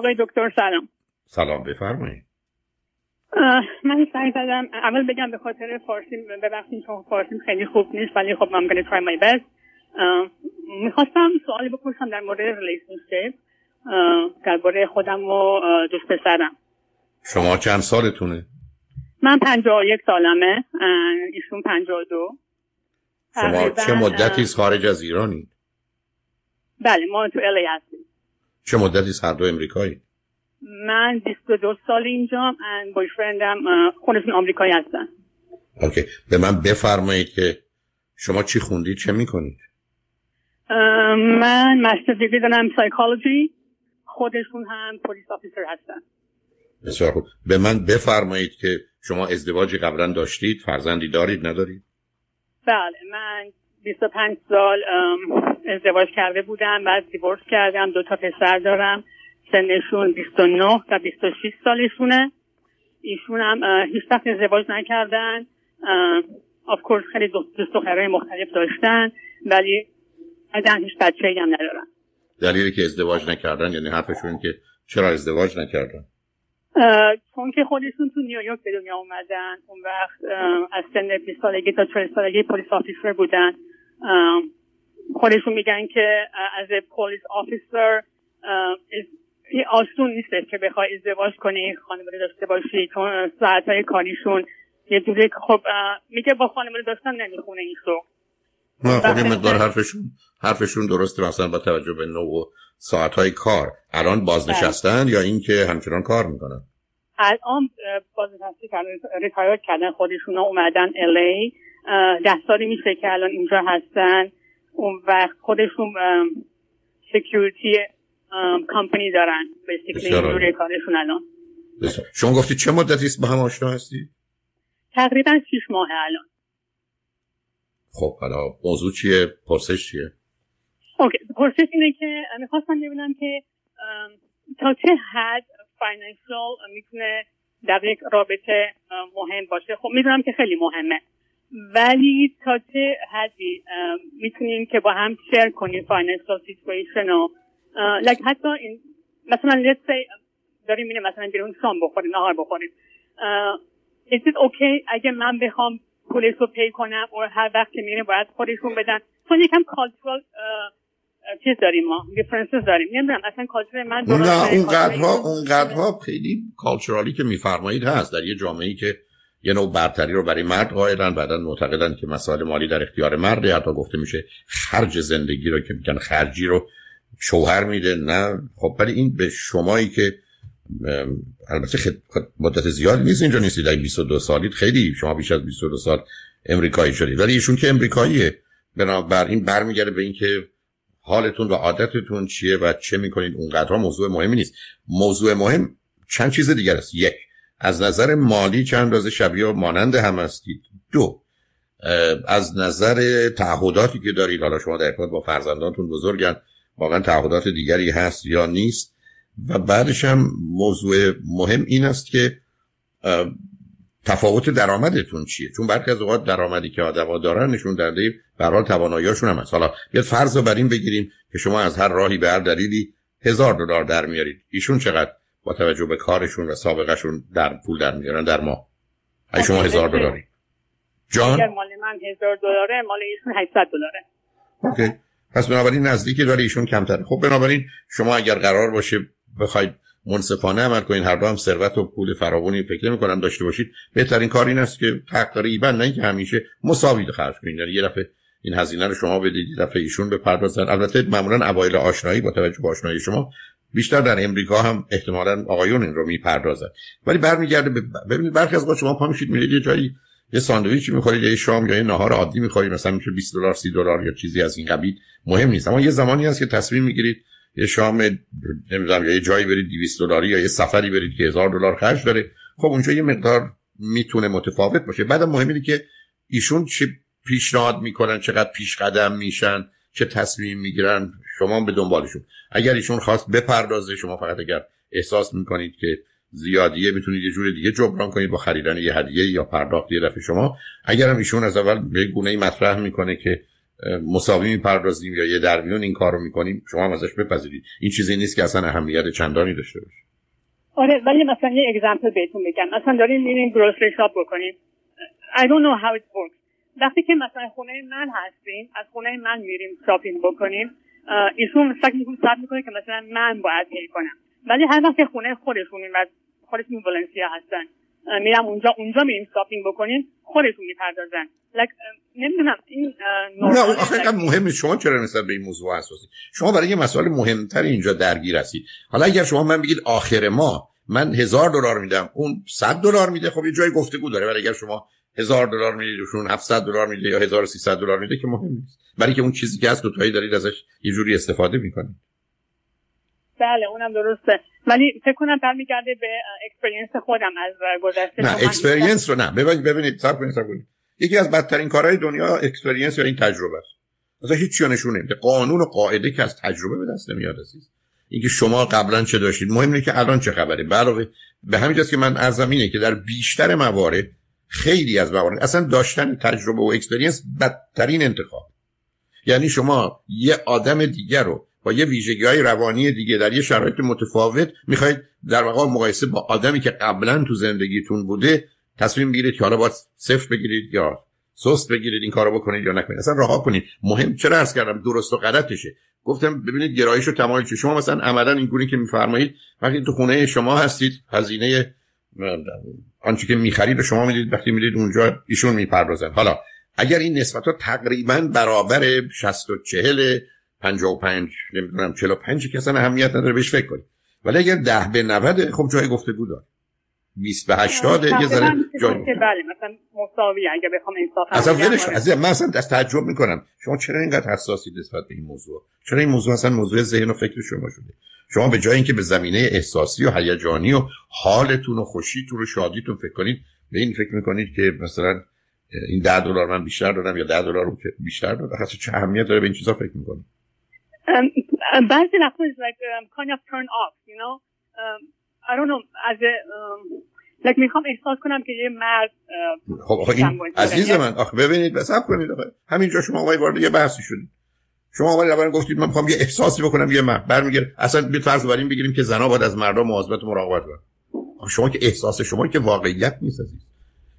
آقای دکتر سلام. سلام بفرمایید. من سعی زدم اول بگم به خاطر فارسی ببخشید چون فارسی خیلی خوب نیست ولی خب I'm gonna try my best. می‌خواستم سوالی بپرسم در مورد relationship درباره خودم و دوست پسرم. شما چند سالتونه؟ من پنجاه یک سالمه. ایشون پنجاه دو. شما چه مدتی خارج از ایرانی؟ بله ما تو الی هستیم. چه مدتی هر دو امریکایی؟ من 22 سال اینجا و بایفرندم خودشون آمریکایی هستن. اوکی. به من بفرمایید که شما چی خوندید چه می‌کنید؟ من مستر دیگری دارم سایکولوژی خودشون هم پلیس آفیسر هستن. بسیار خوب. به من بفرمایید که شما ازدواجی قبلا داشتید فرزندی دارید ندارید؟ بله من 25 سال ازدواج کرده بودم بعد دیورس کردم دو تا پسر دارم. سنشون 29 تا 26 سالشونه. ایشون هم هیچ وقت ازدواج نکردن. آف کورس خیلی دوست دخترای مختلف داشتن ولی ازن هیچ بچه هم ندارن. دلیلی که ازدواج نکردن یعنی حرفشون که چرا ازدواج نکردن؟ چون که خودشون تو نیویورک به دنیا اومدن اون وقت از سن 20 سالگی تا 40 سالگی پلیس آفیسر بودن. خودشون میگن که از پلیس آفیسر آسون نیست که بخوای ازدواج کنی خانواده داشته باشی چون ساعت های کاریشون. یه جوری خب میگه با خانواده داشتن نمی‌خونه این شغل. نه خب یه مقدار حرفشون حرفشون درسته مثلا با توجه به نوع ساعت های کار. الان بازنشستن یا اینکه همچنان کار می‌کنن؟ الان بازنشسته کردن retire کردن. خودشون اومدن الی ده سالی میشه که الان اینجا هستن. اون وقت خودشون security company دارن. اینجوری کارشون الان. شما گفتید چه مدتی است با هم آشنا هستی؟ تقریبا شیش ماه الان. خب حالا موضوع چیه؟ پرسش چیه؟ okay پرسش اینه که می‌خواستم ببینم که تا چه حد financial می‌تونه در یک رابطه مهم باشه. خب می‌دونم که خیلی مهمه. ولی تا چه حدی می‌تونیم که با هم share کنیم financial situation و like حتی این مثلا let's say داریم میره مثلا بیرون شام بخوریم نهار بخوریم. is it okay اگه من بخوام پولش رو pay کنم؟ و هر وقت که میریم باید خودشون بدن. چون یکم cultural چیز داریم ما دیفرنسز داریم. نمی‌دونم اصلا کالچور من نه اون قدرها اون قدرها خیلی کالچورالی که میفرمایید هست. در یه جامعه ای که یه نوع برتری رو برای مرد قائلن بعدا معتقدن که مسائل مالی در اختیار مرد حتی گفته میشه خرج زندگی رو که میگن خرجی رو شوهر میده. نه. خب ولی این به شمایی که البته مدت زیاد نیست اینجا نیستید. در 22 سالید خیلی شما بیش از 22 سال امریکایی شدید. ولی ایشون که امریکاییه. بنابراین برمیگرده به اینکه حالتون و عادتتون چیه و چه می‌کنید. اونقدرها موضوع مهمی نیست. موضوع مهم چند چیز دیگر است. یک از نظر مالی چند اندازه شبیه و مانند هم هستید؟ دو از نظر تعهداتی که دارید حالا شما در با فرزندانتون بزرگن واقعا تعهدات دیگری هست یا نیست؟ و بعدش هم موضوع مهم این است که تفاوت درآمدتون چیه؟ چون برخی از اوقات درآمدی که آدم‌ها دارن نشون دهنده به حال توانایی‌هاشون هم هست. حالا بیاد فرض رو بر این بگیریم که شما از هر راهی به هر دلیلی هزار دلار در میارید. ایشون چقدر؟ با توجه به کارشون و سابقهشون در پول در میارن در ماه. ای شما هزار دلاری. جان؟ مال من هزار دلاره مال ایشون 800 دلاره. اوکی. پس بنابراین نزدیکی داره ایشون کمتره. خب بنابراین شما اگر قرار باشه بخواید منصفانه عمل کنید هر دو هم ثروت و پول فراوانی فکر می‌کنم داشته باشید. بهترین کار این است که تقریبا نه اینکه همیشه مساوی خرج کنید یعنی یه دفعه این هزینه رو شما بدید یه دفعه ایشون بپردازن. البته معمولا اوایل آشنایی با توجه به آشنایی شما بیشتر در امریکا هم احتمالا آقایون این رو می‌پردازن. ولی برمیگرده ببینید برخی از شما پا میشید میرید یه جایی یه ساندویچی می‌خورید یه شام یا یه نهار عادی می‌خورید مثلا میشه 20 دلار 30 دلار یا چیزی از این قبیل. مهم نیست اما یه زمانی هست که تصمیم می‌گیرید یه شام نمی‌دونم یه جایی برید 200 دلاری یا یه سفری برید که 1000 دلار خرج داره. خب اونجا یه مقدار می‌تونه متفاوت باشه. بعد مهم که ایشون چه پیشنهاد می‌کنن چقدر پیش قدم میشن. چه تصمیم می‌گیرن شما به دنبالشون. اگر ایشون خواست بپردازه شما فقط اگر احساس می‌کنید که زیادیه می‌تونید یه جور دیگه جبران کنید با خریدن یه هدیه یا پرداخت یه دفعه شما. اگرم ایشون از اول به گونه مطرح می‌کنه که مساوی می‌پردازیم یا یه درمیون این کارو می‌کنیم شما هم ازش بپذیرید. این چیزی نیست که اصلا اهمیت چندانی داشته باشه. آره ولی مثلا یه example بهتون بگم مثلا داریم میریم grocery shop بکنیم I don't know how it works. وقتی که مثلا خونه من هستیم از خونه من میریم shopping بکنیم ایشون فکر می‌کنه می‌کنه که مثلا من باید pay کنم. ولی هر وقت خونه خودشون و خودشون ولنسیا هستن میرم اونجا اونجا میریم شاپینگ بکنیم خودشون می‌پردازن. نمی‌دونم این نه آخه مهم شما چرا نسبت به این موضوع حساسی؟ شما برای یه مسئله مهمتر اینجا درگیر هستید. حالا اگر شما من بگید آخر ما من هزار دلار میدم اون صد دلار میده خب یه جای گفتگو داره. ولی اگر شما هزار دلار می‌دید و 700 دلار میده یا 1300 دلار میده که مهم نیست. برای که اون چیزی که هست دوتایی دارید ازش یه جوری استفاده می‌کنید. بله اونم درسته. ولی فکر کنم برمیگرده به experience خودم از گذشته. نه experience رو نه. ببینید ببینید صبر کنید صبر کنید. یکی از بدترین کارهای دنیا experience یا این تجربه است. اصلا هیچ چیزی نشون نمیده. قانون و قاعده که از تجربه به دست نمیاد عزیز. اینکه شما قبلا چه داشتید. مهم اینه که الان چه خبره. علاوه به همین جاست که من عرضم اینه که در بیشتر موارد خیلی از موارد اصلا داشتن تجربه و experience بدترین انتخاب. یعنی شما یه آدم دیگر رو با یه ویژگی های روانی دیگه در یه شرایط متفاوت می‌خواید در واقع مقایسه با آدمی که قبلا تو زندگیتون بوده تصمیم بگیرید که حالا باید صفر بگیرید یا سست بگیرید این کارو بکنید یا نکنید. اصلا رها کنید. مهم چرا عرض کردم؟ درست و غلطشه. گفتم ببینید گرایش و تمایل شما مثلا عملا اینگونه که میفرمایید وقتی تو خونه شما هستید هزینه آنچه که می‌خرید و شما می‌دید وقتی می‌دید اونجا ایشون می‌پردازن. حالا اگر این نسبت ها تقریبا برابر 60 و 40 55 نمی‌دونم 45 که اصلا اهمیت نداره بهش فکر کنید. ولی اگر 10 به 90 خب جای گفتگو داره. 20 به 80 یه ذره جای بله مثلا مساوی اگه بخوام انصاف اصلا ولش من اصلا از تعجب می‌کنم. شما چرا اینقدر حساسی نسبت به این موضوع؟ چرا این موضوع اصلا موضوع ذهن و فکر شما شده؟ شما به جای اینکه به زمینه احساسی و هیجانی و حالتون و خوشیتون و شادیتون فکر کنید به این فکر می‌کنید که مثلا این 10 دلار من بیشتر دادم یا 10 دلار رو بیشتر دادم اصلا چه اهمیت داره به این چیزا فکر می‌کنید؟ بعضی وقتا like um, kind of turn off you know um, I don't know as a um, like می‌خوام احساس کنم که یه مرد خب آخه این عزیز من آخه ببینید بساب کنید آخه. همینجا شما آقای وارد یه بحثی شدید. شما اول اول گفتید من می‌خوام یه احساسی بکنم یه مرد. برمیگره اصلا به فرض بر این بگیریم که زنا باید از مردم مواظبت و مراقبت کنن. شما که احساس شما که واقعیت نیست عزیز.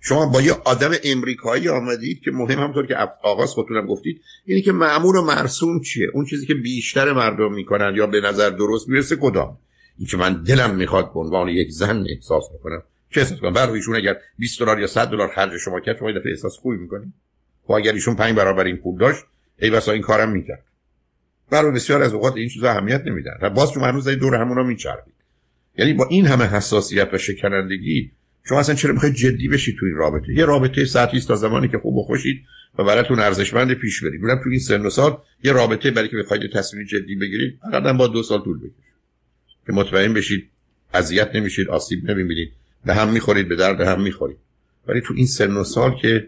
شما با یه آدم امریکایی آمدید که مهم همطور که آغاز خودتونم گفتید اینی که معمول و مرسوم چیه؟ اون چیزی که بیشتر مردم می‌کنن یا به نظر درست می‌رسه کدام؟ این که من دلم می‌خواد به عنوان یک زن احساس بکنم. چه احساس کنم؟ برای ایشون اگر 20 دلار یا 100 دلار خرج شما کرد شما دفعه احساس خوبی می‌کنید خب اگر ایشون 5 برابر این پول داشت ای بسا این کارم می‌کرد. برای بسیار از اوقات این چیزا اهمیت نمیدن. و باز شما هنوز دور همونا میچربید یعنی با این همه حساسیت و شکنندگی شما اصلا چرا می‌خواید جدی بشید تو این رابطه؟ یه رابطه ساعتی تا زمانی که خوب و خوشید و براتون ارزشمند پیش برید. اونم تو این سن و سال یه رابطه برای که بخواید تصمیم جدی بگیرید حداقل با دو سال طول بکشه. که مطمئن بشید اذیت نمیشید آسیب نمی‌بینید. به هم می‌خورید به درد هم می‌خورید. ولی تو این سن و سال که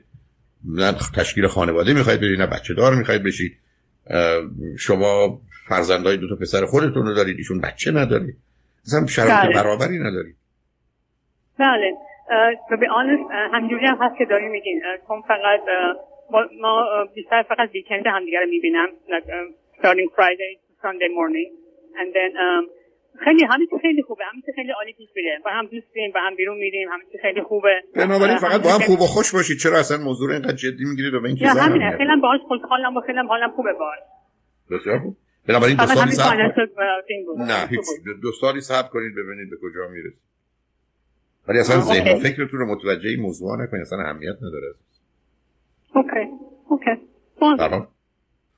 نه تشکیل خانواده می‌خواید برید نه بچه دار می‌خواید بشید شما فرزندای دو تا پسر خودتون رو دارید ایشون بچه ندارید مثلا شرایط بله. برابری ندارید بله. به آن همجوری هم هست که داریم میگین چون فقط ما بیشتر فقط ویکند همدیگه رو می‌بینم. Like, starting Friday Sunday morning. And then um, خیلی همین خیلی خوبه همین خیلی عالی پیش میره. و هم دوستیم و هم بیرون میریم همین خیلی خوبه. بنابراین فقط با هم خوب و خوش باشید. چرا اصلا موضوع رو اینقدر جدی می‌گیرید و به این چیزا همینه. خیلی باهاش خوشحالم و خیلی حالم خوبه باهاش. بسیار خوب. بنابراین دو سالی صبر نه هیچ. دو سالی صبر کنید ببینید به کجا می‌رسید. ولی اصلا ذهن و فکرتون رو متوجه این موضوع نکنید. اصلا اهمیت نداره. اوکی. اوکی.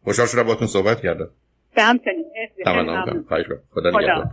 خوشحال شدم باتون صحبت کردم. به همچنین. خدا. نگهدار.